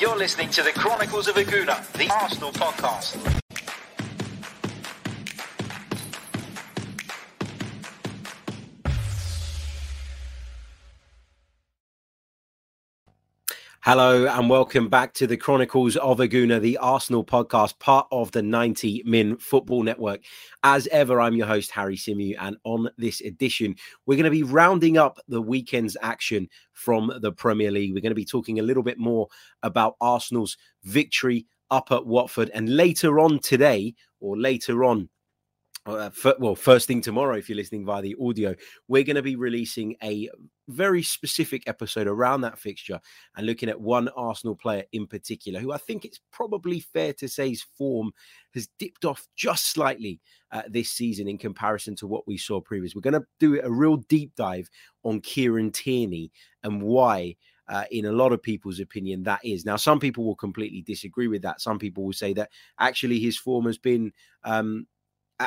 You're listening to the Chronicles of a Gooner, the Arsenal podcast. Hello and welcome back to the Chronicles of a Gooner, the Arsenal podcast, part of the 90 Min Football Network. As ever, I'm your host, Harry Symeou, and on this edition, we're going to be rounding up the weekend's action from the Premier League. We're going to be talking a little bit more about Arsenal's victory up at Watford, and later on today, or later on uh, well, first thing tomorrow, if you're listening via the audio, we're going to be releasing a very specific episode around that fixture and looking at one Arsenal player in particular, who I think it's probably fair to say his form has dipped off just slightly uh, this season in comparison to what we saw previous. We're going to do a real deep dive on Kieran Tierney and why. Uh, in a lot of people's opinion, that is. Now, some people will completely disagree with that. Some people will say that actually his form has been um,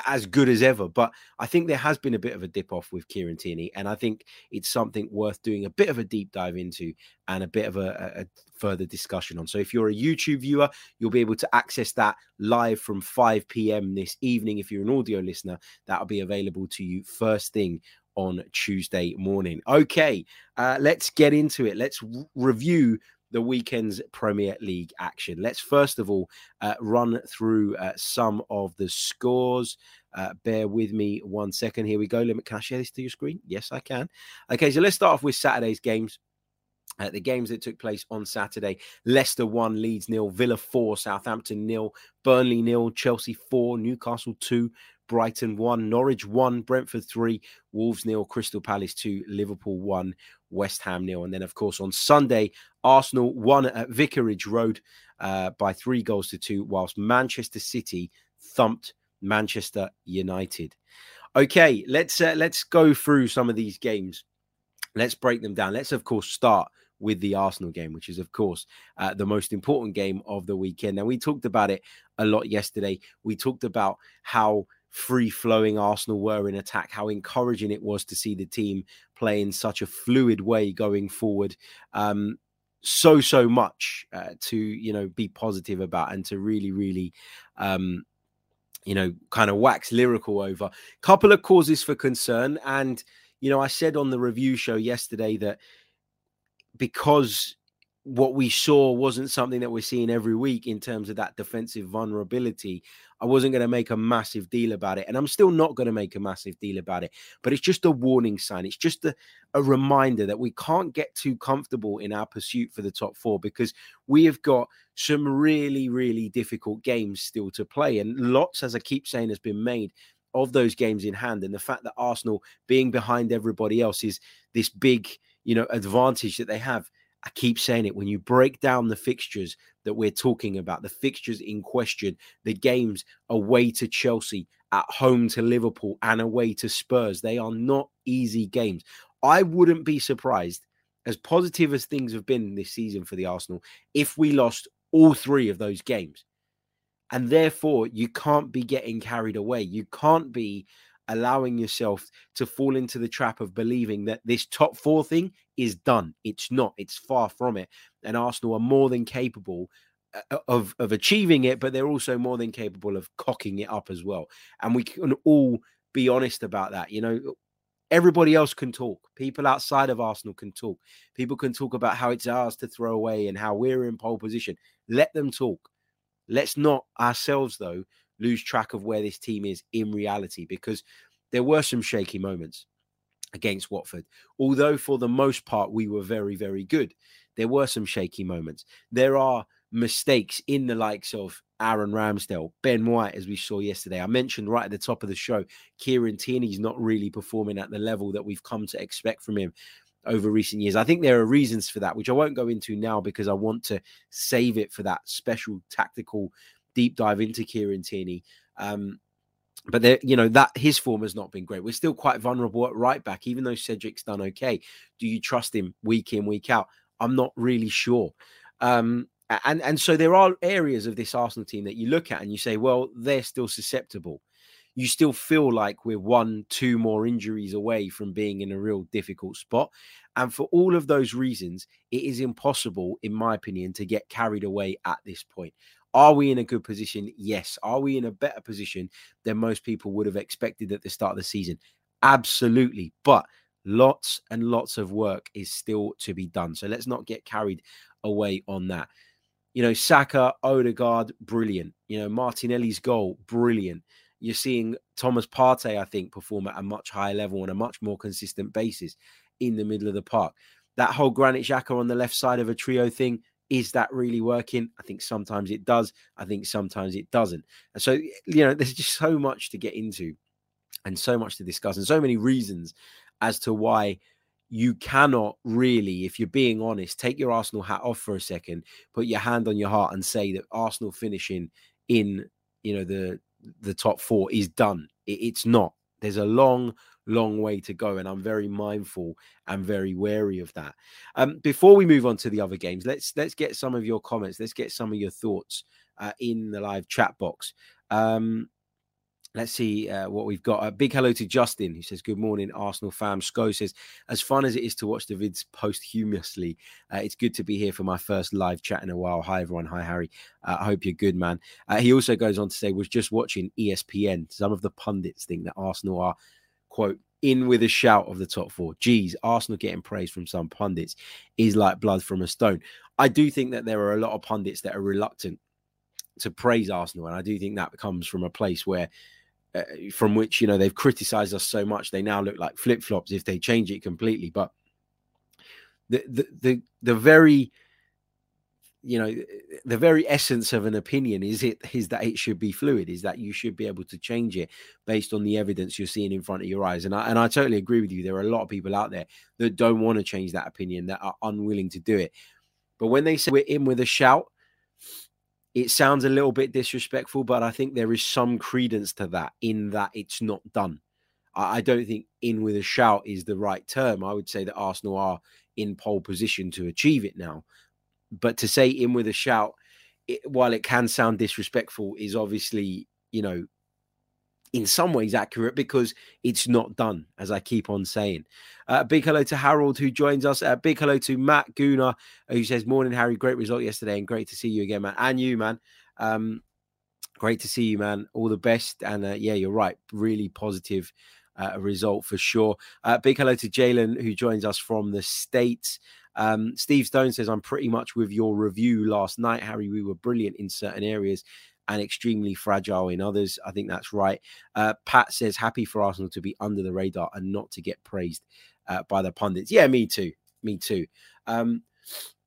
as good as ever. But I think there has been a bit of a dip off with Kieran Tierney, and I think it's something worth doing a bit of a deep dive into and a bit of a, a, further discussion on. So if you're a YouTube viewer, you'll be able to access that live from 5 p.m. this evening. If you're an audio listener, that'll be available to you first thing on Tuesday morning. Okay, uh, let's get into it. Let's r- review the weekend's Premier League action. Let's first of all uh, run through uh, some of the scores. Uh, bear with me one second. Here we go. Limit, can I share this to your screen? Yes, I can. Okay, so let's start off with Saturday's games. Uh, the games that took place on Saturday Leicester 1, Leeds nil, Villa 4, Southampton nil, Burnley nil, Chelsea 4, Newcastle 2, Brighton 1, Norwich 1, Brentford 3, Wolves nil, Crystal Palace 2, Liverpool 1, West Ham nil. And then, of course, on Sunday, Arsenal won at Vicarage Road uh, by three goals to two, whilst Manchester City thumped Manchester United. Okay, let's uh, let's go through some of these games. Let's break them down. Let's, of course, start with the Arsenal game, which is, of course, uh, the most important game of the weekend. And we talked about it a lot yesterday. We talked about how free flowing Arsenal were in attack, how encouraging it was to see the team play in such a fluid way going forward. Um, so so much uh, to you know be positive about and to really really um you know kind of wax lyrical over couple of causes for concern and you know i said on the review show yesterday that because what we saw wasn't something that we're seeing every week in terms of that defensive vulnerability. I wasn't going to make a massive deal about it. And I'm still not going to make a massive deal about it. But it's just a warning sign. It's just a, a reminder that we can't get too comfortable in our pursuit for the top four because we have got some really, really difficult games still to play. And lots, as I keep saying, has been made of those games in hand. And the fact that Arsenal being behind everybody else is this big, you know, advantage that they have I keep saying it when you break down the fixtures that we're talking about, the fixtures in question, the games away to Chelsea, at home to Liverpool, and away to Spurs, they are not easy games. I wouldn't be surprised, as positive as things have been this season for the Arsenal, if we lost all three of those games. And therefore, you can't be getting carried away. You can't be allowing yourself to fall into the trap of believing that this top four thing is done. It's not, it's far from it. And Arsenal are more than capable uh, of, of achieving it, but they're also more than capable of cocking it up as well. And we can all be honest about that. You know, everybody else can talk. People outside of Arsenal can talk. People can talk about how it's ours to throw away and how we're in pole position. Let them talk. Let's not ourselves, though, lose track of where this team is in reality because there were some shaky moments against Watford. Although for the most part we were very, very good, there were some shaky moments. There are mistakes in the likes of Aaron Ramsdale, Ben White, as we saw yesterday. I mentioned right at the top of the show, Kieran Tierney's not really performing at the level that we've come to expect from him over recent years. I think there are reasons for that, which I won't go into now because I want to save it for that special tactical deep dive into Kieran Tierney. Um, but there, you know that his form has not been great. We're still quite vulnerable at right back, even though Cedric's done okay. Do you trust him week in week out? I'm not really sure. Um, and and so there are areas of this Arsenal team that you look at and you say, well, they're still susceptible. you still feel like we're one, two more injuries away from being in a real difficult spot. And for all of those reasons, it is impossible, in my opinion, to get carried away at this point. Are we in a good position? Yes. Are we in a better position than most people would have expected at the start of the season? Absolutely. But lots and lots of work is still to be done. So let's not get carried away on that. You know, Saka, Odegaard, brilliant. You know, Martinelli's goal, brilliant. You're seeing Thomas Partey, I think, perform at a much higher level on a much more consistent basis in the middle of the park. That whole Granit Xhaka on the left side of a trio thing, is that really working? I think sometimes it does. I think sometimes it doesn't. And so, you know, there's just so much to get into and so much to discuss and so many reasons as to why you cannot really, if you're being honest, take your Arsenal hat off for a second, put your hand on your heart and say that Arsenal finishing in, you know, the the top four is done. It, it's not. There's a long, long way to go, and I'm very mindful and very wary of that. Um, before we move on to the other games, let's let's get some of your comments. Let's get some of your thoughts uh, in the live chat box. Um, Let's see uh, what we've got. A big hello to Justin, who says, Good morning, Arsenal fam. Sco says, As fun as it is to watch the vids posthumously, uh, it's good to be here for my first live chat in a while. Hi, everyone. Hi, Harry. Uh, I hope you're good, man. Uh, he also goes on to say, Was just watching ESPN. Some of the pundits think that Arsenal are, quote, in with a shout of the top four. Geez, Arsenal getting praise from some pundits is like blood from a stone. I do think that there are a lot of pundits that are reluctant to praise Arsenal. And I do think that comes from a place where uh, from which you know they've criticized us so much they now look like flip-flops if they change it completely but the the the, the very you know the very essence of an opinion is it is that it should be fluid is that you should be able to change it based on the evidence you're seeing in front of your eyes and I, and I totally agree with you there are a lot of people out there that don't want to change that opinion that are unwilling to do it but when they say we're in with a shout it sounds a little bit disrespectful, but I think there is some credence to that in that it's not done. I, don't think in with a shout is the right term. I would say that Arsenal are in pole position to achieve it now. But to say in with a shout, it, while it can sound disrespectful, is obviously, you know, in some ways accurate because it's not done, as I keep on saying. Uh, big hello to Harold who joins us. Uh, big hello to Matt Guna who says, "Morning, Harry. Great result yesterday, and great to see you again, man. And you, man. Um, great to see you, man. All the best. And uh, yeah, you're right. Really positive." Uh, result for sure. Uh, big hello to Jalen, who joins us from the States. Um, Steve Stone says, I'm pretty much with your review last night, Harry. We were brilliant in certain areas and extremely fragile in others. I think that's right. Uh, Pat says happy for Arsenal to be under the radar and not to get praised uh, by the pundits. Yeah, me too. Me too. Um,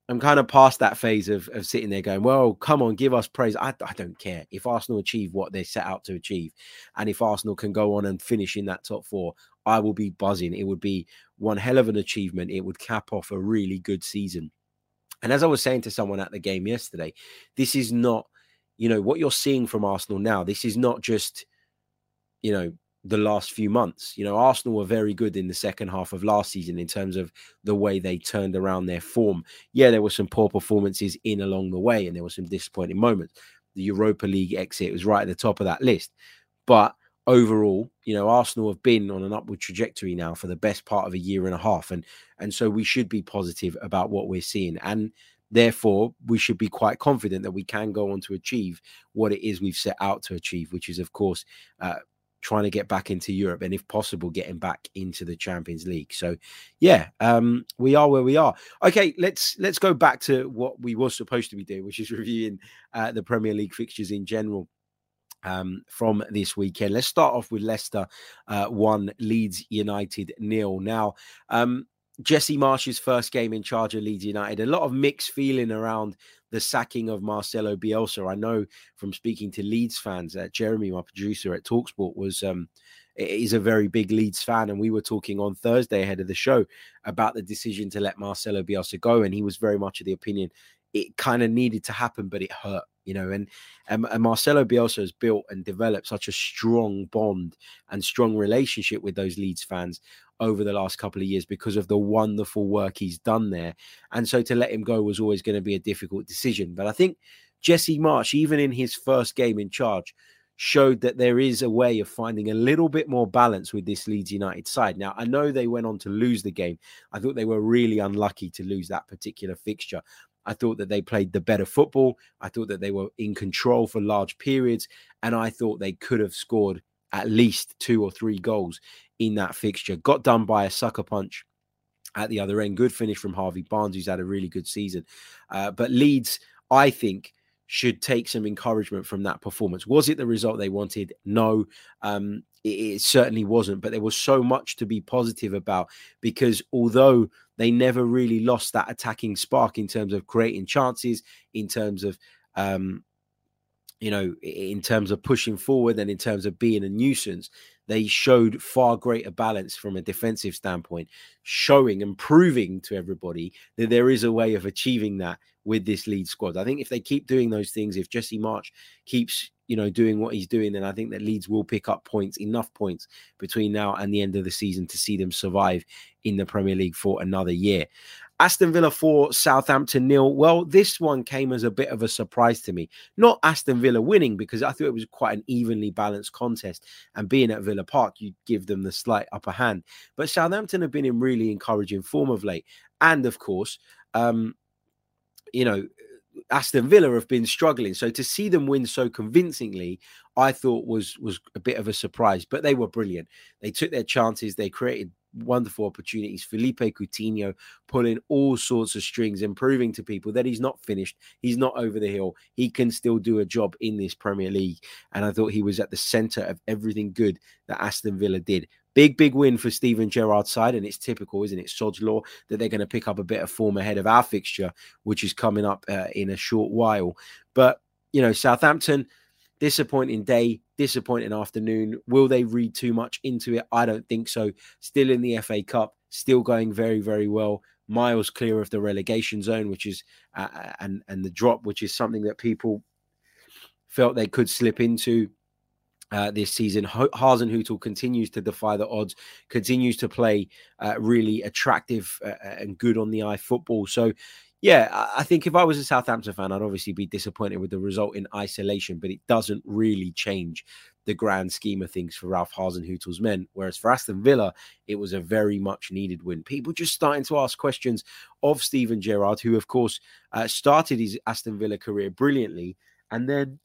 I'm kind of past that phase of, of sitting there going, well, come on, give us praise. I, I don't care. If Arsenal achieve what they set out to achieve, and if Arsenal can go on and finish in that top four, I will be buzzing. It would be one hell of an achievement. It would cap off a really good season. And as I was saying to someone at the game yesterday, this is not you know, what you're seeing from Arsenal now, this is not just, you know, the last few months. You know, Arsenal were very good in the second half of last season in terms of the way they turned around their form. Yeah, there were some poor performances in along the way, and there were some disappointing moments. The Europa League exit was right at the top of that list. But overall, you know, Arsenal have been on an upward trajectory now for the best part of a year and a half. And and so we should be positive about what we're seeing. And Therefore, we should be quite confident that we can go on to achieve what it is we've set out to achieve, which is, of course, uh, trying to get back into Europe and, if possible, getting back into the Champions League. So, yeah, um, we are where we are. Okay, let's let's go back to what we were supposed to be doing, which is reviewing uh, the Premier League fixtures in general. Um, from this weekend. Let's start off with Leicester uh, one, Leeds United nil. Now, um, Jesse Marsch's first game in charge of Leeds United. A lot of mixed feeling around the sacking of Marcelo Bielsa. I know from speaking to Leeds fans, uh, Jeremy, my producer at Talksport, was um, is a very big Leeds fan, and we were talking on Thursday ahead of the show about the decision to let Marcelo Bielsa go, and he was very much of the opinion it kind of needed to happen, but it hurt, you know. And, and, and Marcelo Bielsa has built and developed such a strong bond and strong relationship with those Leeds fans over the last couple of years because of the wonderful work he's done there. And so to let him go was always going to be a difficult decision. But I think Jesse Marsch, even in his first game in charge, showed that there is a way of finding a little bit more balance with this Leeds United side. Now, I know they went on to lose the game. I thought they were really unlucky to lose that particular fixture. I thought that they played the better football. I thought that they were in control for large periods. And I thought they could have scored at least two or three goals in that fixture. Got done by a sucker punch at the other end. Good finish from Harvey Barnes, who's had a really good season. Uh, but Leeds, I think, should take some encouragement from that performance. Was it the result they wanted? No, um, it, it, certainly wasn't. But there was so much to be positive about because although they never really lost that attacking spark in terms of creating chances, in terms of um, you know, in terms of pushing forward and in terms of being a nuisance, they showed far greater balance from a defensive standpoint, showing and proving to everybody that there is a way of achieving that with this lead squad. I think if they keep doing those things, if Jesse Marsch keeps, you know, doing what he's doing, then I think that Leeds will pick up points, enough points between now and the end of the season to see them survive in the Premier League for another year. Aston Villa 4, Southampton nil. Well, this one came as a bit of a surprise to me. Not Aston Villa winning because I thought it was quite an evenly balanced contest. And being at Villa Park, you give them the slight upper hand. But Southampton have been in really encouraging form of late. And of course, um, you know, Aston Villa have been struggling. So to see them win so convincingly, I thought was was a bit of a surprise. But they were brilliant. They took their chances. They created wonderful opportunities. Philippe Coutinho pulling all sorts of strings and proving to people that he's not finished. He's not over the hill. He can still do a job in this Premier League. And I thought he was at the centre of everything good that Aston Villa did. Big, big win for Steven Gerrard's side. And it's typical, isn't it? Sod's law that they're going to pick up a bit of form ahead of our fixture, which is coming up uh, in a short while. But, you know, Southampton, disappointing day, disappointing afternoon. Will they read too much into it? I don't think so. Still in the FA Cup, still going very, very well. Miles clear of the relegation zone, which is uh, uh and and the drop, which is something that people felt they could slip into uh, this season. Hasenhüttl continues to defy the odds, continues to play uh, really attractive uh, uh, and good on the eye football. So, yeah, I think if I was a Southampton fan, I'd obviously be disappointed with the result in isolation, but it doesn't really change the grand scheme of things for Ralph Hasenhüttl's men. Whereas for Aston Villa, it was a very much needed win. People just starting to ask questions of Steven Gerrard, who, of course, uh, started his Aston Villa career brilliantly and then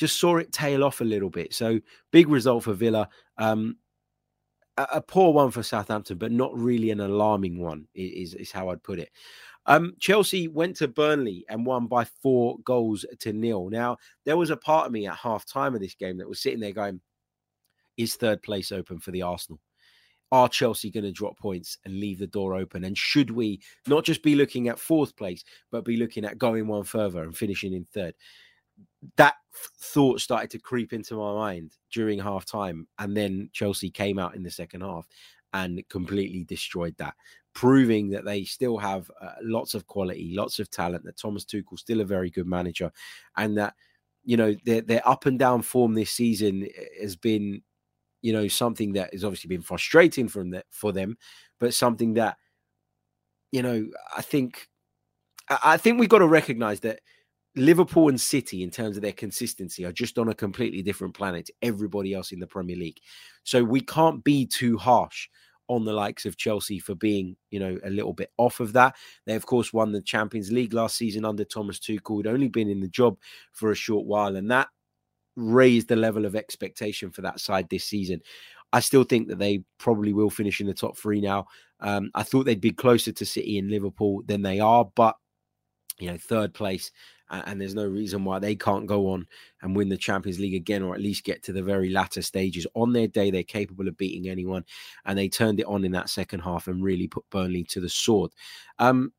just saw it tail off a little bit. So big result for Villa. Um, a, a, poor one for Southampton, but not really an alarming one, is, is how I'd put it. Um, Chelsea went to Burnley and won by four goals to nil. Now, there was a part of me at half time of this game that was sitting there going, is third place open for the Arsenal? Are Chelsea going to drop points and leave the door open? And should we not just be looking at fourth place, but be looking at going one further and finishing in third? That thought started to creep into my mind during half time. And then Chelsea came out in the second half and completely destroyed that, proving that they still have uh, lots of quality, lots of talent, that Thomas Tuchel still a very good manager, and that, you know, their, their up and down form this season eh, has been, you know, something that has obviously been frustrating from the, for them, but something that, you know, I think, I think we've got to recognize that Liverpool and City, in terms of their consistency, are just on a completely different planet to everybody else in the Premier League. So we can't be too harsh on the likes of Chelsea for being, you know, a little bit off of that. They, of course, won the Champions League last season under Thomas Tuchel. Had only been in the job for a short while, and that raised the level of expectation for that side this season. I still think that they probably will finish in the top three now. Um, I thought they'd be closer to City and Liverpool than they are, but you know, third place and there's no reason why they can't go on and win the Champions League again, or at least get to the very latter stages. On their day, they're capable of beating anyone, and they turned it on in that second half and really put Burnley to the sword. Um,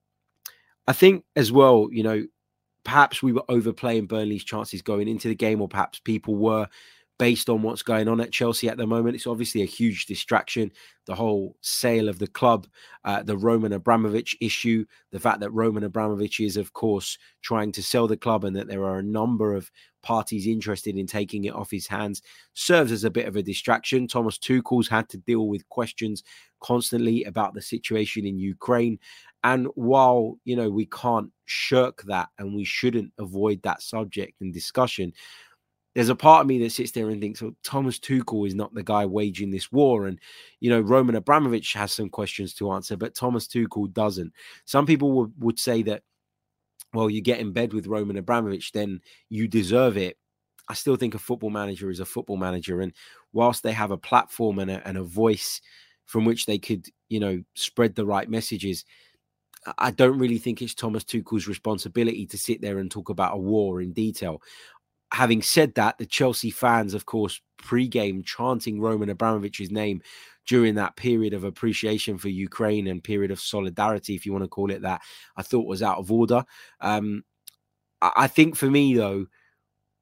I think as well, you know, perhaps we were overplaying Burnley's chances going into the game, or perhaps people were based on what's going on at Chelsea at the moment. It's obviously a huge distraction. The whole sale of the club, uh, the Roman Abramovich issue, the fact that Roman Abramovich is, of course, trying to sell the club and that there are a number of parties interested in taking it off his hands serves as a bit of a distraction. Thomas Tuchel's had to deal with questions constantly about the situation in Ukraine. And while, you know, we can't shirk that and we shouldn't avoid that subject and discussion, there's a part of me that sits there and thinks, well, Thomas Tuchel is not the guy waging this war. And, you know, Roman Abramovich has some questions to answer, but Thomas Tuchel doesn't. Some people would, would say that, well, you get in bed with Roman Abramovich, then you deserve it. I still think a football manager is a football manager. And whilst they have a platform and a, and a voice from which they could, you know, spread the right messages, I don't really think it's Thomas Tuchel's responsibility to sit there and talk about a war in detail having said that, the Chelsea fans, of course, pre-game chanting Roman Abramovich's name during that period of appreciation for Ukraine and period of solidarity, if you want to call it that, I thought was out of order. Um, I think for me, though,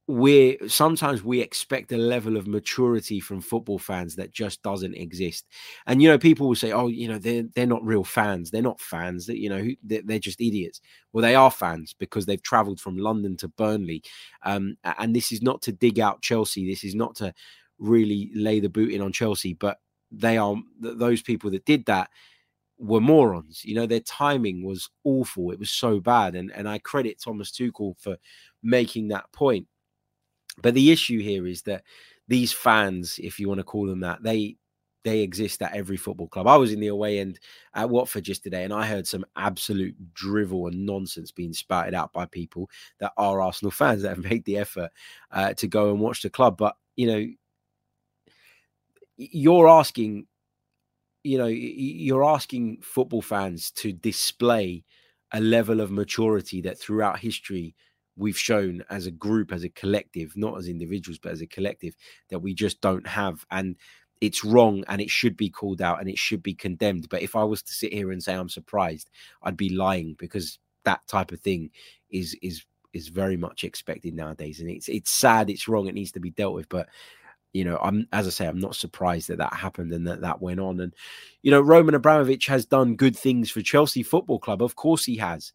we sometimes we expect a level of maturity from football fans that just doesn't exist. And you know people will say oh you know they're they're not real fans. They're not fans. That you know they're just idiots. Well they are fans because they've traveled from london to burnley. Um, and this is not to dig out chelsea. This is not to really lay the boot in on chelsea but they are those people that did that were morons. You know their timing was awful. It was so bad. And and i credit thomas tuchel for making that point but the issue here is that these fans, if you want to call them that, they they exist at every football club. I was in the away end at Watford just today, and I heard some absolute drivel and nonsense being spouted out by people that are Arsenal fans that have made the effort uh, to go and watch the club. But you know, you're asking, you know, you're asking football fans to display a level of maturity that throughout history we've shown as a group, as a collective, not as individuals, but as a collective, that we just don't have. And it's wrong and it should be called out and it should be condemned. But if I was to sit here and say I'm surprised, I'd be lying because that type of thing is is is very much expected nowadays. And it's it's sad, it's wrong, it needs to be dealt with. But you know, I'm as I say, I'm not surprised that that happened and that that went on. And you know, Roman Abramovich has done good things for Chelsea Football Club. Of course, he has.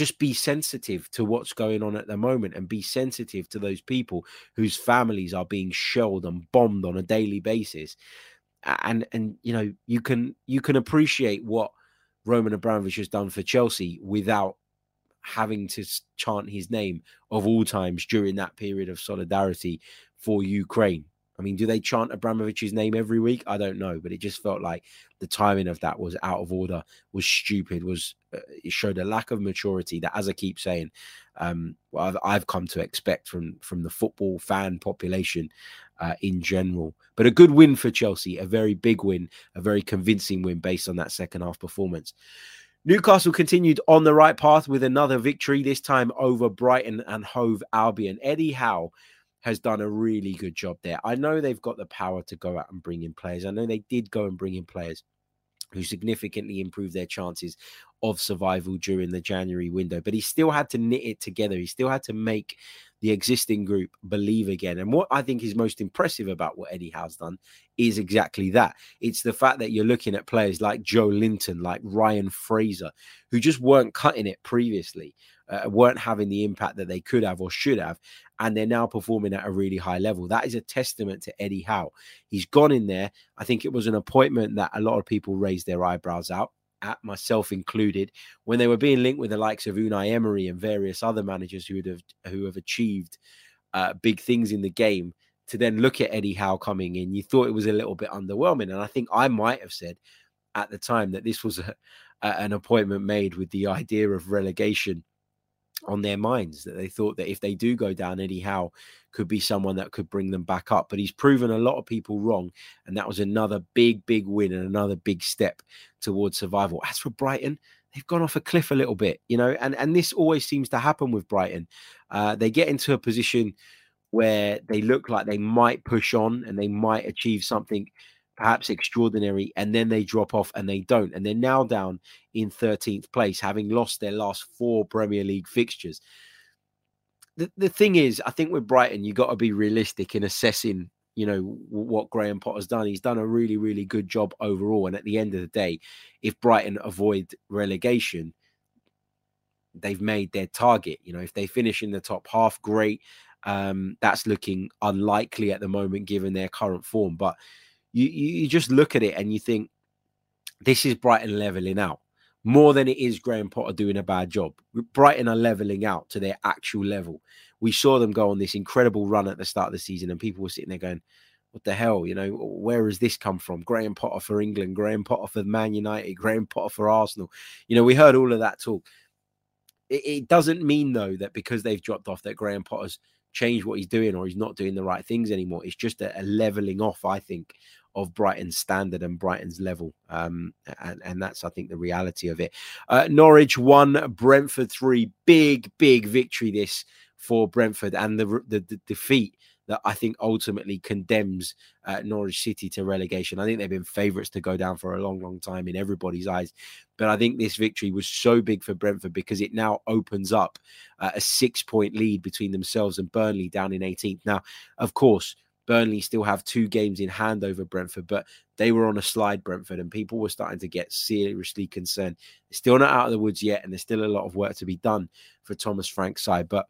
Just be sensitive to what's going on at the moment and be sensitive to those people whose families are being shelled and bombed on a daily basis. And and you know you can you can appreciate what Roman Abramovich has done for Chelsea without having to chant his name of all times during that period of solidarity for Ukraine I mean, do they chant Abramovich's name every week? I don't know, but it just felt like the timing of that was out of order, was stupid, was uh, it showed a lack of maturity that, as I keep saying, um, well, I've, I've come to expect from from the football fan population uh, in general. But a good win for Chelsea, a very big win, a very convincing win based on that second half performance. Newcastle continued on the right path with another victory, this time over Brighton and Hove Albion. Eddie Howe has done a really good job there. I know they've got the power to go out and bring in players. I know they did go and bring in players who significantly improved their chances of survival during the January window, but he still had to knit it together. He still had to make the existing group believe again. And what I think is most impressive about what Eddie Howe's done is exactly that. It's the fact that you're looking at players like Joe Linton, like Ryan Fraser, who just weren't cutting it previously, uh, weren't having the impact that they could have or should have. And they're now performing at a really high level. That is a testament to Eddie Howe. He's gone in there. I think it was an appointment that a lot of people raised their eyebrows out at myself included, when they were being linked with the likes of Unai Emery and various other managers who have who have achieved uh, big things in the game, to then look at Eddie Howe coming in, you thought it was a little bit underwhelming. And I think I might have said at the time that this was a, a, an appointment made with the idea of relegation on their minds that they thought that if they do go down, Eddie Howe could be someone that could bring them back up. But he's proven a lot of people wrong. And that was another big, big win and another big step towards survival. As for Brighton, they've gone off a cliff a little bit, you know, and, and this always seems to happen with Brighton. Uh, they get into a position where they look like they might push on and they might achieve something perhaps extraordinary, and then they drop off and they don't. And they're now down in 13th place, having lost their last four Premier League fixtures. The, the thing is, I think with Brighton, you got to be realistic in assessing, you know, what Graham Potter's done. He's done a really, really good job overall. And at the end of the day, if Brighton avoid relegation, they've made their target. You know, if they finish in the top half, great. Um, that's looking unlikely at the moment given their current form. But you, you just look at it and you think this is Brighton leveling out more than it is Graham Potter doing a bad job. Brighton are leveling out to their actual level, we saw them go on this incredible run at the start of the season, and people were sitting there going, what the hell, you know, where has this come from? Graham Potter for England, Graham Potter for Man United, Graham Potter for Arsenal. You know, we heard all of that talk. It, it doesn't mean though that because they've dropped off that Graham Potter's changed what he's doing or he's not doing the right things anymore. It's just a, a leveling off, I think, of Brighton's standard and Brighton's level. Um, and, and that's, I think, the reality of it. Uh, Norwich won, Brentford three. Big, big victory this for Brentford and the, the, the defeat that I think ultimately condemns uh, Norwich City to relegation. I think they've been favourites to go down for a long, long time in everybody's eyes. But I think this victory was so big for Brentford because it now opens up uh, a six point lead between themselves and Burnley down in 18th. Now, of course, Burnley still have two games in hand over Brentford, but they were on a slide, Brentford, and people were starting to get seriously concerned. Still not out of the woods yet, and there's still a lot of work to be done for Thomas Frank's side. But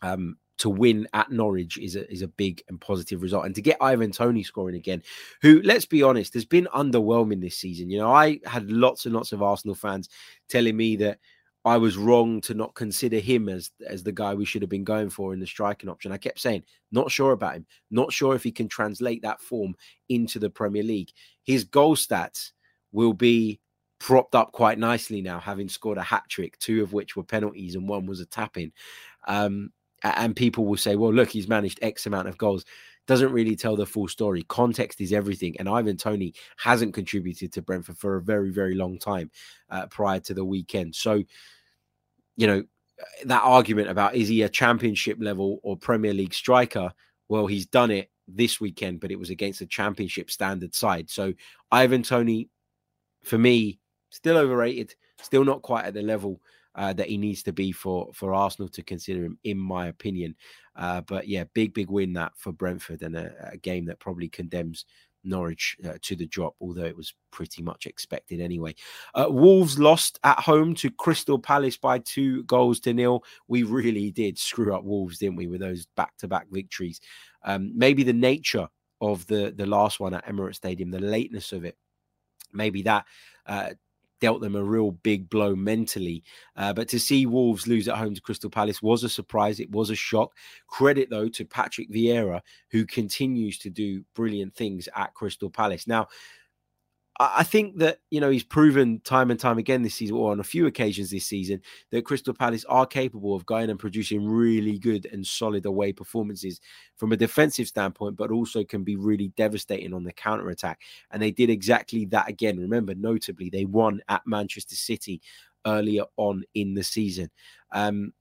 um, to win at Norwich is a is a big and positive result. And to get Ivan Toney scoring again, who, let's be honest, has been underwhelming this season. You know, I had lots and lots of Arsenal fans telling me that I was wrong to not consider him as as the guy we should have been going for in the striking option. I kept saying, not sure about him, not sure if he can translate that form into the Premier League. His goal stats will be propped up quite nicely now, having scored a hat trick, two of which were penalties and one was a tap in. Um, and people will say, well, look, he's managed X amount of goals. Doesn't really tell the full story. Context is everything. And Ivan Toney hasn't contributed to Brentford for a very, very long time uh, prior to the weekend. So, you know, that argument about is he a championship level or Premier League striker? Well, he's done it this weekend, but it was against a championship standard side. So, Ivan Toney, for me, still overrated, still not quite at the level uh, that he needs to be for for Arsenal to consider him, in my opinion. Uh, but yeah, big big win that for Brentford and a, a game that probably condemns Norwich uh, to the drop, although it was pretty much expected anyway. Uh, Wolves lost at home to Crystal Palace by two goals to nil. We really did screw up Wolves, didn't we, with those back to back victories? Um, maybe the nature of the the last one at Emirates Stadium, the lateness of it, maybe that uh, dealt them a real big blow mentally. Uh, but to see Wolves lose at home to Crystal Palace was a surprise. It was a shock. Credit, though, to Patrick Vieira, who continues to do brilliant things at Crystal Palace. Now, I think that you know he's proven time and time again this season, or on a few occasions this season, that Crystal Palace are capable of going and producing really good and solid away performances from a defensive standpoint, but also can be really devastating on the counter attack. And they did exactly that again. Remember, notably, they won at Manchester City earlier on in the season. Um,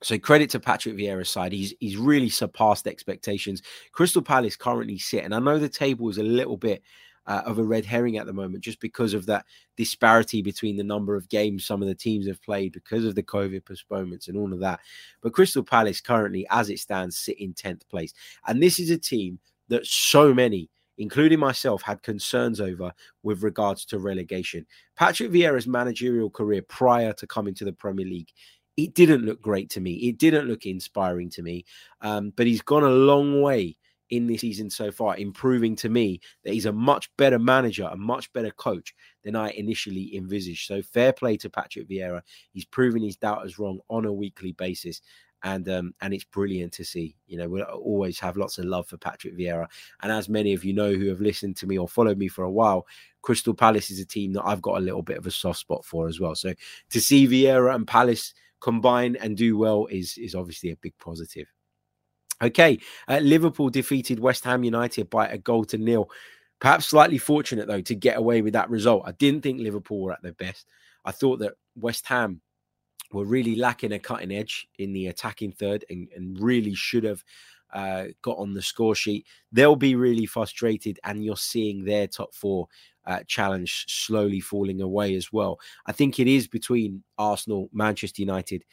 so credit to Patrick Vieira's side. He's he's really surpassed expectations. Crystal Palace currently sit, and I know the table is a little bit uh, of a red herring at the moment, just because of that disparity between the number of games some of the teams have played because of the COVID postponements and all of that. But Crystal Palace currently, as it stands, sit in 10th place. And this is a team that so many, including myself, had concerns over with regards to relegation. Patrick Vieira's managerial career prior to coming to the Premier League it didn't look great to me. It didn't look inspiring to me. Um, but he's gone a long way in this season so far, improving to me that he's a much better manager, a much better coach than I initially envisaged. So fair play to Patrick Vieira. He's proving his doubters wrong on a weekly basis. And um, and it's brilliant to see. You know, we'll always have lots of love for Patrick Vieira. And as many of you know who have listened to me or followed me for a while, Crystal Palace is a team that I've got a little bit of a soft spot for as well. So to see Vieira and Palace combine and do well is is obviously a big positive. Okay, uh, Liverpool defeated West Ham United by a goal to nil. Perhaps slightly fortunate though to get away with that result. I didn't think Liverpool were at their best. I thought that West Ham were really lacking a cutting edge in the attacking third and, and really should have uh, got on the score sheet. They'll be really frustrated, and you're seeing their top four uh, challenge slowly falling away as well. I think it is between Arsenal, Manchester United,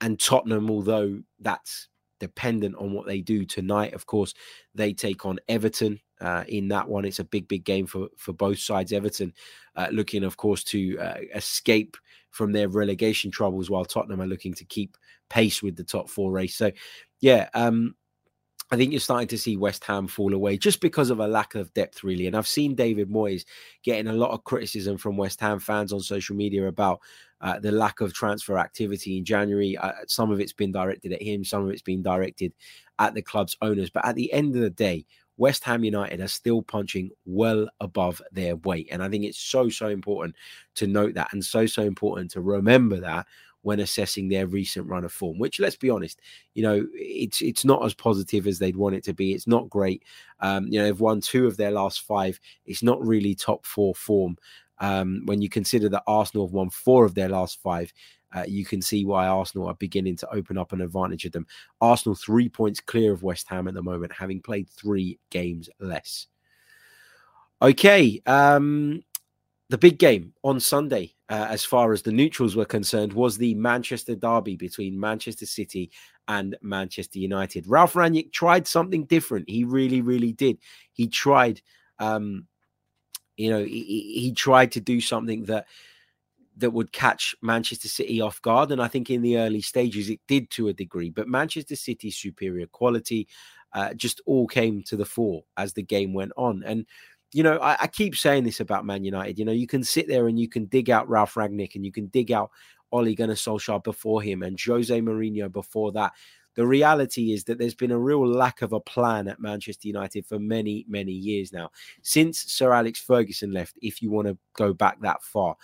and Tottenham, although that's dependent on what they do tonight. Of course, they take on Everton uh, in that one. It's a big, big game for for both sides. Everton uh, looking, of course, to uh, escape from their relegation troubles, while Tottenham are looking to keep pace with the top four race. So, yeah, um, I think you're starting to see West Ham fall away just because of a lack of depth, really. And I've seen David Moyes getting a lot of criticism from West Ham fans on social media about uh, the lack of transfer activity in January. Uh, some of it's been directed at him, some of it's been directed at the club's owners. But at the end of the day, West Ham United are still punching well above their weight. And I think it's so, so important to note that and so, so important to remember that when assessing their recent run of form, which let's be honest, you know, it's it's not as positive as they'd want it to be. It's not great. Um, you know, they've won two of their last five. It's not really top four form. Um, when you consider that Arsenal have won four of their last five, uh, you can see why Arsenal are beginning to open up an advantage of them. Arsenal three points clear of West Ham at the moment, having played three games less. Okay, um, the big game on Sunday, uh, as far as the neutrals were concerned, was the Manchester derby between Manchester City and Manchester United. Ralph Rangnick tried something different. He really, really did. He tried, um, you know, he, he tried to do something that that would catch Manchester City off guard. And I think in the early stages it did to a degree. But Manchester City's superior quality uh, just all came to the fore as the game went on. And you know, I, I, keep saying this about Man United. You know, you can sit there and you can dig out Ralph Rangnick and you can dig out Ole Gunnar Solskjaer before him and Jose Mourinho before that. The reality is that there's been a real lack of a plan at Manchester United for many, many years now, since Sir Alex Ferguson left, if you want to go back that far.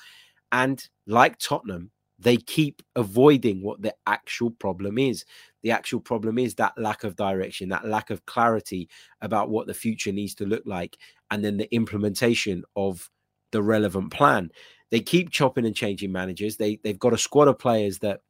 And like Tottenham, they keep avoiding what the actual problem is. The actual problem is that lack of direction, that lack of clarity about what the future needs to look like, and then the implementation of the relevant plan. They keep chopping and changing managers. They they've got a squad of players that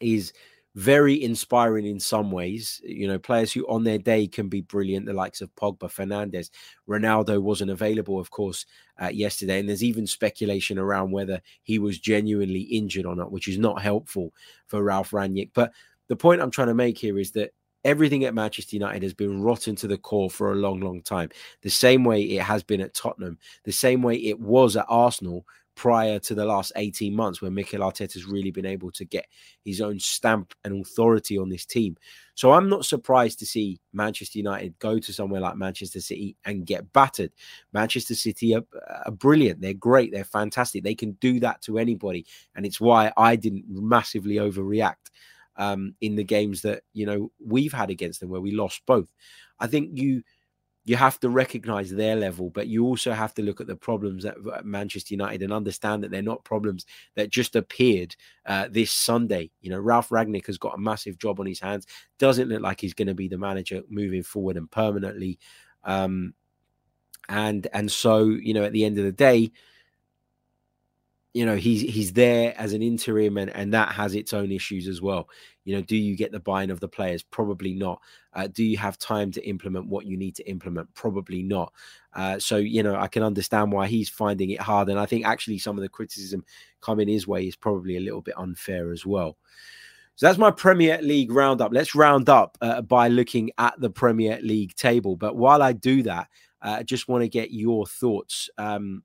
is very inspiring in some ways. You know, players who on their day can be brilliant, the likes of Pogba, Fernandes. Ronaldo wasn't available, of course, uh, yesterday. And there's even speculation around whether he was genuinely injured or not, which is not helpful for Ralph Rangnick. But the point I'm trying to make here is that everything at Manchester United has been rotten to the core for a long, long time. The same way it has been at Tottenham, the same way it was at Arsenal prior to the last 18 months where Mikel Arteta has really been able to get his own stamp and authority on this team. So I'm not surprised to see Manchester United go to somewhere like Manchester City and get battered. Manchester City are, are brilliant. They're great. They're fantastic. They can do that to anybody. And it's why I didn't massively overreact um, in the games that, you know, we've had against them where we lost both. I think you you have to recognize their level, but you also have to look at the problems at Manchester United and understand that they're not problems that just appeared uh, this Sunday. You know, Ralph Rangnick has got a massive job on his hands. Doesn't look like he's going to be the manager moving forward and permanently. Um, and and so you know, at the end of the day, you know he's he's there as an interim and and that has its own issues as well. You know do you get the buy-in of the players? Probably not. Uh, do you have time to implement what you need to implement? Probably not. Uh, so you know i can understand why he's finding it hard and i think actually some of the criticism coming his way is probably a little bit unfair as well. So that's my Premier League roundup. Let's round up uh, by looking at the Premier League table. But while I do that, uh, I just want to get your thoughts. Um,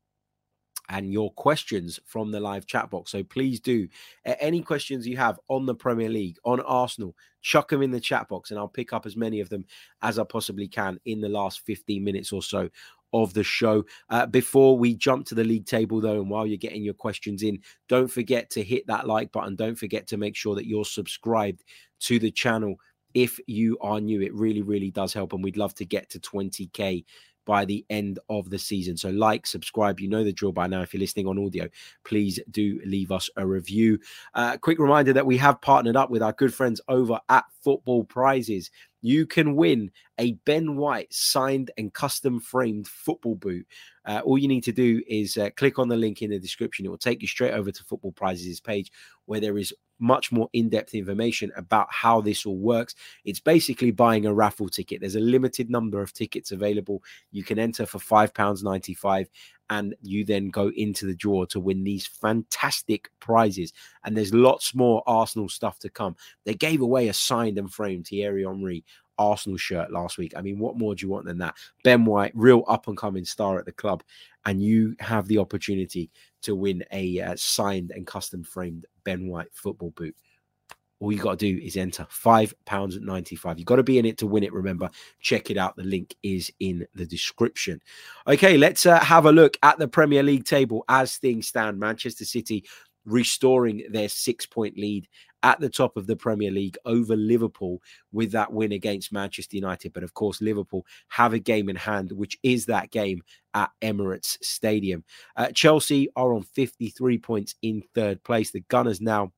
and your questions from the live chat box. So please do any questions you have on the Premier League, on Arsenal, chuck them in the chat box, and I'll pick up as many of them as I possibly can in the last 15 minutes or so of the show. Uh, before we jump to the league table, though, and while you're getting your questions in, don't forget to hit that like button. Don't forget to make sure that you're subscribed to the channel if you are new. It really, really does help, and we'd love to get to 20k by the end of the season. So, like, subscribe. You know the drill by now. If you're listening on audio, please do leave us a review. Uh, quick reminder that we have partnered up with our good friends over at Football Prizes. You can win a Ben White signed and custom framed football boot. Uh, all you need to do is uh, click on the link in the description. It will take you straight over to Football Prizes page where there is much more in-depth information about how this all works. It's basically buying a raffle ticket. There's a limited number of tickets available. You can enter for £5.95 and you then go into the draw to win these fantastic prizes. And there's lots more Arsenal stuff to come. They gave away a signed and framed Thierry Henry Arsenal shirt last week. I mean, what more do you want than that? Ben White, real up and coming star at the club, and you have the opportunity to win a uh, signed and custom framed Ben White football boot. All you got to do is enter five pounds at ninety five. You got to be in it to win it. Remember, check it out. The link is in the description. Okay, let's uh, have a look at the Premier League table as things stand. Manchester City restoring their six point lead at the top of the Premier League over Liverpool with that win against Manchester United. But of course, Liverpool have a game in hand, which is that game at Emirates Stadium. Uh, Chelsea are on 53 points in third place. The Gunners now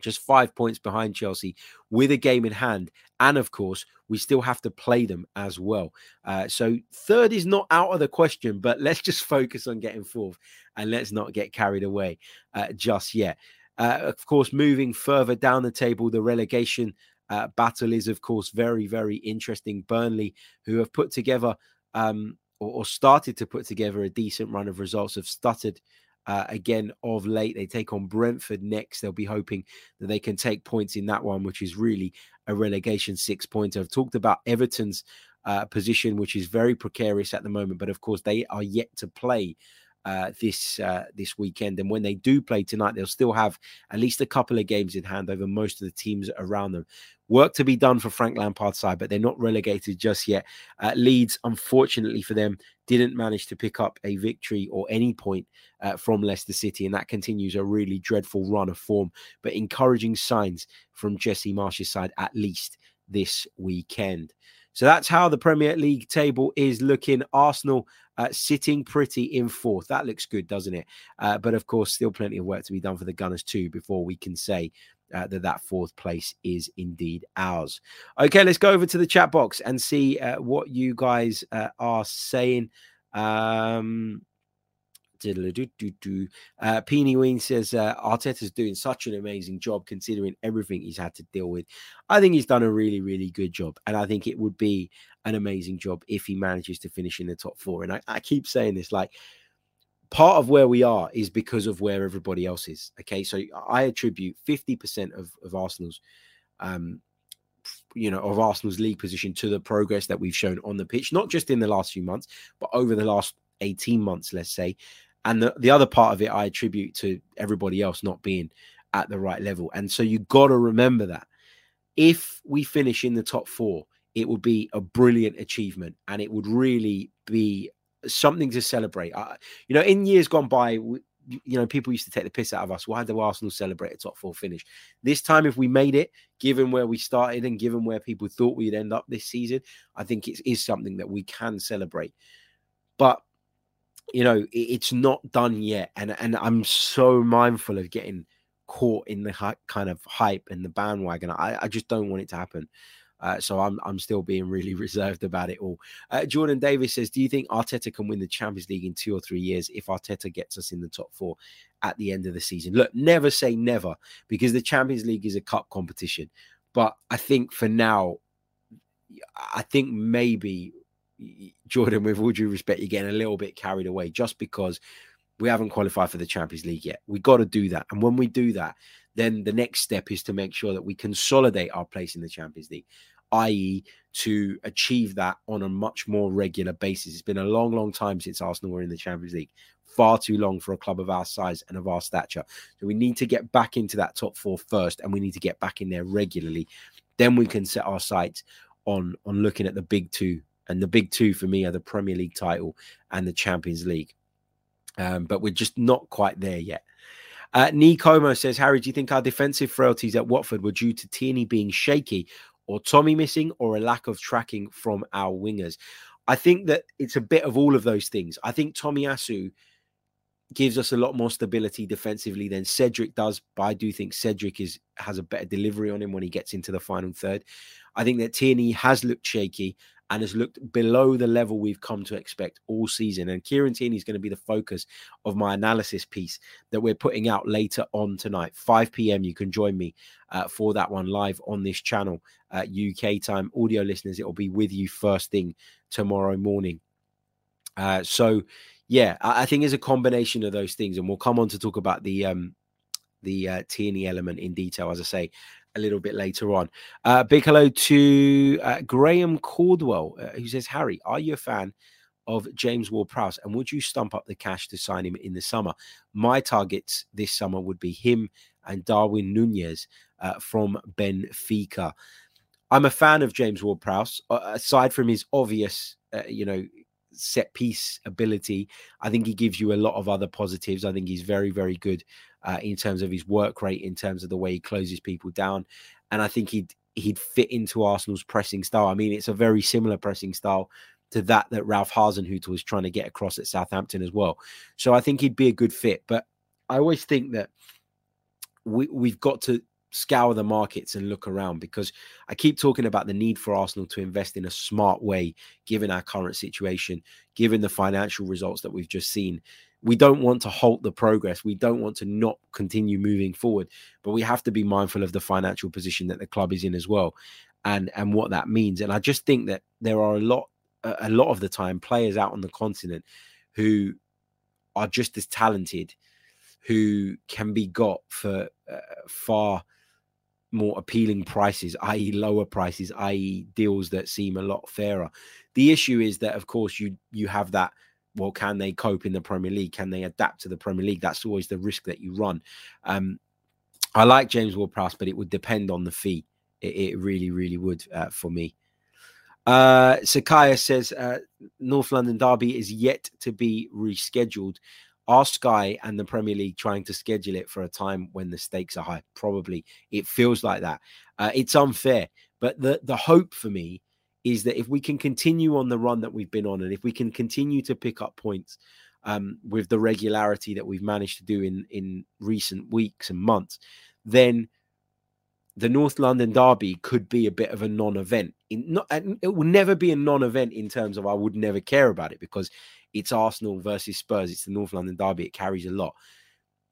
just five points behind Chelsea with a game in hand. And of course, we still have to play them as well. Uh, so third is not out of the question, but let's just focus on getting fourth and let's not get carried away uh, just yet. Uh, of course, moving further down the table, the relegation uh, battle is, of course, very, very interesting. Burnley, who have put together um, or, or, started to put together a decent run of results, have stuttered uh, again of late. They take on Brentford next. They'll be hoping that they can take points in that one, which is really a relegation six pointer. I've talked about Everton's uh, position, which is very precarious at the moment, but of course, they are yet to play uh, this uh, this weekend. And when they do play tonight, they'll still have at least a couple of games in hand over most of the teams around them. Work to be done for Frank Lampard's side, but they're not relegated just yet. Uh, Leeds, unfortunately for them, didn't manage to pick up a victory or any point uh, from Leicester City, and that continues a really dreadful run of form. But encouraging signs from Jesse Marsch's side, at least this weekend. So that's how the Premier League table is looking. Arsenal uh, sitting pretty in fourth. That looks good, doesn't it? Uh, but of course, still plenty of work to be done for the Gunners too before we can say uh, that that fourth place is indeed ours. Okay, let's go over to the chat box and see uh, what you guys uh, are saying. Um, uh, Peeny Ween says uh, Arteta's doing such an amazing job considering everything he's had to deal with. I think he's done a really, really good job. And I think it would be an amazing job if he manages to finish in the top four. And I, I keep saying this like, part of where we are is because of where everybody else is. Okay. So I attribute 50% of, of Arsenal's um, you know, of Arsenal's league position to the progress that we've shown on the pitch, not just in the last few months, but over the last 18 months, let's say. And the, the other part of it I attribute to everybody else not being at the right level. And so you got to remember that if we finish in the top four, it would be a brilliant achievement and it would really be something to celebrate. Uh, you know, in years gone by, we, you know, people used to take the piss out of us. Why do Arsenal celebrate a top four finish? This time, if we made it, given where we started and given where people thought we'd end up this season, I think it is something that we can celebrate. But you know, it's not done yet, and and I'm so mindful of getting caught in the kind of hype and the bandwagon. I, I just don't want it to happen. Uh, so I'm I'm still being really reserved about it all. Uh, Jordan Davis says, "Do you think Arteta can win the Champions League in two or three years if Arteta gets us in the top four at the end of the season?" Look, never say never because the Champions League is a cup competition, but I think for now, I think maybe Jordan, with all due respect, you're getting a little bit carried away just because we haven't qualified for the Champions League yet. We got to do that. And when we do that, then the next step is to make sure that we consolidate our place in the Champions League, i.e., to achieve that on a much more regular basis. It's been a long, long time since Arsenal were in the Champions League. Far too long for a club of our size and of our stature. So we need to get back into that top four first, and we need to get back in there regularly. Then we can set our sights on on looking at the big two and the big two for me are the Premier League title and the Champions League. Um, but we're just not quite there yet. Uh, Nicomo says, Harry, do you think our defensive frailties at Watford were due to Tierney being shaky or Tommy missing or a lack of tracking from our wingers? I think that it's a bit of all of those things. I think Tomiyasu gives us a lot more stability defensively than Cedric does, but I do think Cedric is has a better delivery on him when he gets into the final third. I think that Tierney has looked shaky and has looked below the level we've come to expect all season. And Kieran Tierney is going to be the focus of my analysis piece that we're putting out later on tonight, 5 p.m. You can join me uh, for that one live on this channel, uh, UK time. Audio listeners, it will be with you first thing tomorrow morning. Uh, so, yeah, I, I think it's a combination of those things, and we'll come on to talk about the um, the uh, Tierney element in detail, as I say, a little bit later on. Uh, big hello to uh, Graham Caldwell, uh, who says, Harry, are you a fan of James Ward Prowse and would you stump up the cash to sign him in the summer? My targets this summer would be him and Darwin Nunez uh, from Benfica. I'm a fan of James Ward Prowse, uh, aside from his obvious, uh, you know, set piece ability. I think he gives you a lot of other positives. I think he's very, very good uh, in terms of his work rate, in terms of the way he closes people down, and I think he'd he'd fit into Arsenal's pressing style. I mean, it's a very similar pressing style to that that Ralph Hasenhüttl was trying to get across at Southampton as well. So I think he'd be a good fit. But I always think that we we've got to scour the markets and look around because I keep talking about the need for Arsenal to invest in a smart way, given our current situation, given the financial results that we've just seen. We don't want to halt the progress. We don't want to not continue moving forward, but we have to be mindful of the financial position that the club is in as well, and and what that means. And I just think that there are a lot, a lot of the time, players out on the continent who are just as talented, who can be got for uh, far more appealing prices, i.e., lower prices, i.e., deals that seem a lot fairer. The issue is that, of course, you you have that. Well, can they cope in the Premier League? Can they adapt to the Premier League? That's always the risk that you run. Um, I like James Ward-Prowse, but it would depend on the fee. It, it really, really would uh, for me. Uh, Sakaya says uh, North London Derby is yet to be rescheduled. Are Sky and the Premier League trying to schedule it for a time when the stakes are high? Probably. It feels like that. Uh, it's unfair, but the the hope for me is that if we can continue on the run that we've been on, and if we can continue to pick up points um, with the regularity that we've managed to do in in recent weeks and months, then the North London Derby could be a bit of a non-event. It will never be a non-event in terms of I would never care about it because it's Arsenal versus Spurs. It's the North London derby. It carries a lot.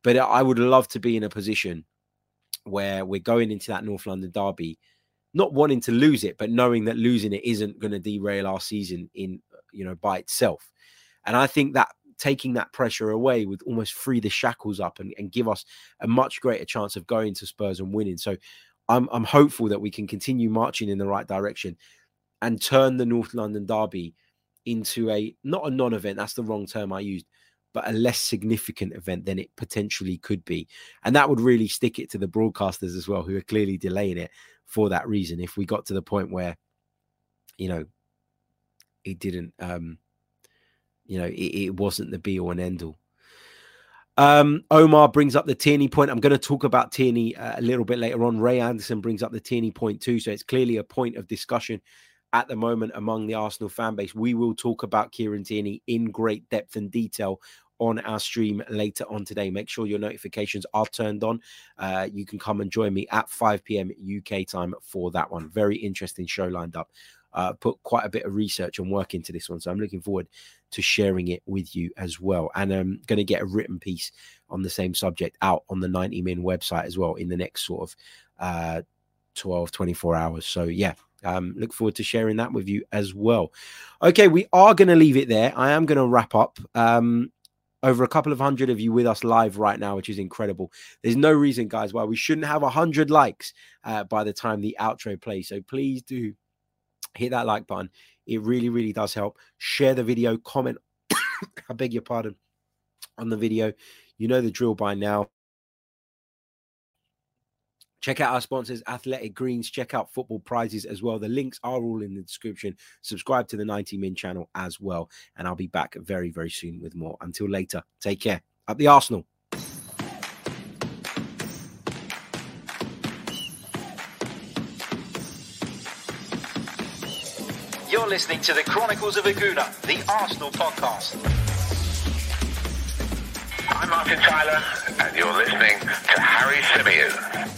But I would love to be in a position where we're going into that North London derby, not wanting to lose it, but knowing that losing it isn't going to derail our season in you know by itself. And I think that taking that pressure away would almost free the shackles up and, and give us a much greater chance of going to Spurs and winning. So I'm I'm hopeful that we can continue marching in the right direction and turn the North London derby into a not a non-event that's the wrong term i used but a less significant event than it potentially could be and that would really stick it to the broadcasters as well who are clearly delaying it for that reason if we got to the point where you know it didn't um you know it, it wasn't the be all and end all um, Omar brings up the Tierney point. I'm going to talk about Tierney uh, a little bit later on. Ray Anderson brings up the Tierney point too. So it's clearly a point of discussion at the moment among the Arsenal fan base. We will talk about Kieran Tierney in great depth and detail on our stream later on today. Make sure your notifications are turned on. Uh, you can come and join me at 5 p.m. UK time for that one. Very interesting show lined up. Uh, put quite a bit of research and work into this one, so I'm looking forward to sharing it with you as well. And I'm going to get a written piece on the same subject out on the 90 Min website as well in the next sort of uh, 12, 24 hours. So yeah, um, look forward to sharing that with you as well. Okay, we are going to leave it there. I am going to wrap up. Um, over a couple of hundred of you with us live right now, which is incredible. There's no reason, guys, why we shouldn't have a hundred likes uh, by the time the outro plays. So please do hit that like button. It really, really does help. Share the video, comment. I beg your pardon on the video. You know the drill by now. Check out our sponsors, Athletic Greens. Check out football prizes as well. The links are all in the description. Subscribe to the 90 Min channel as well. And I'll be back very, very soon with more. Until later, take care. Up the Arsenal. You're listening to the Chronicles of a Gooner, the Arsenal podcast. I'm Martin Tyler, and you're listening to Harry Symeou.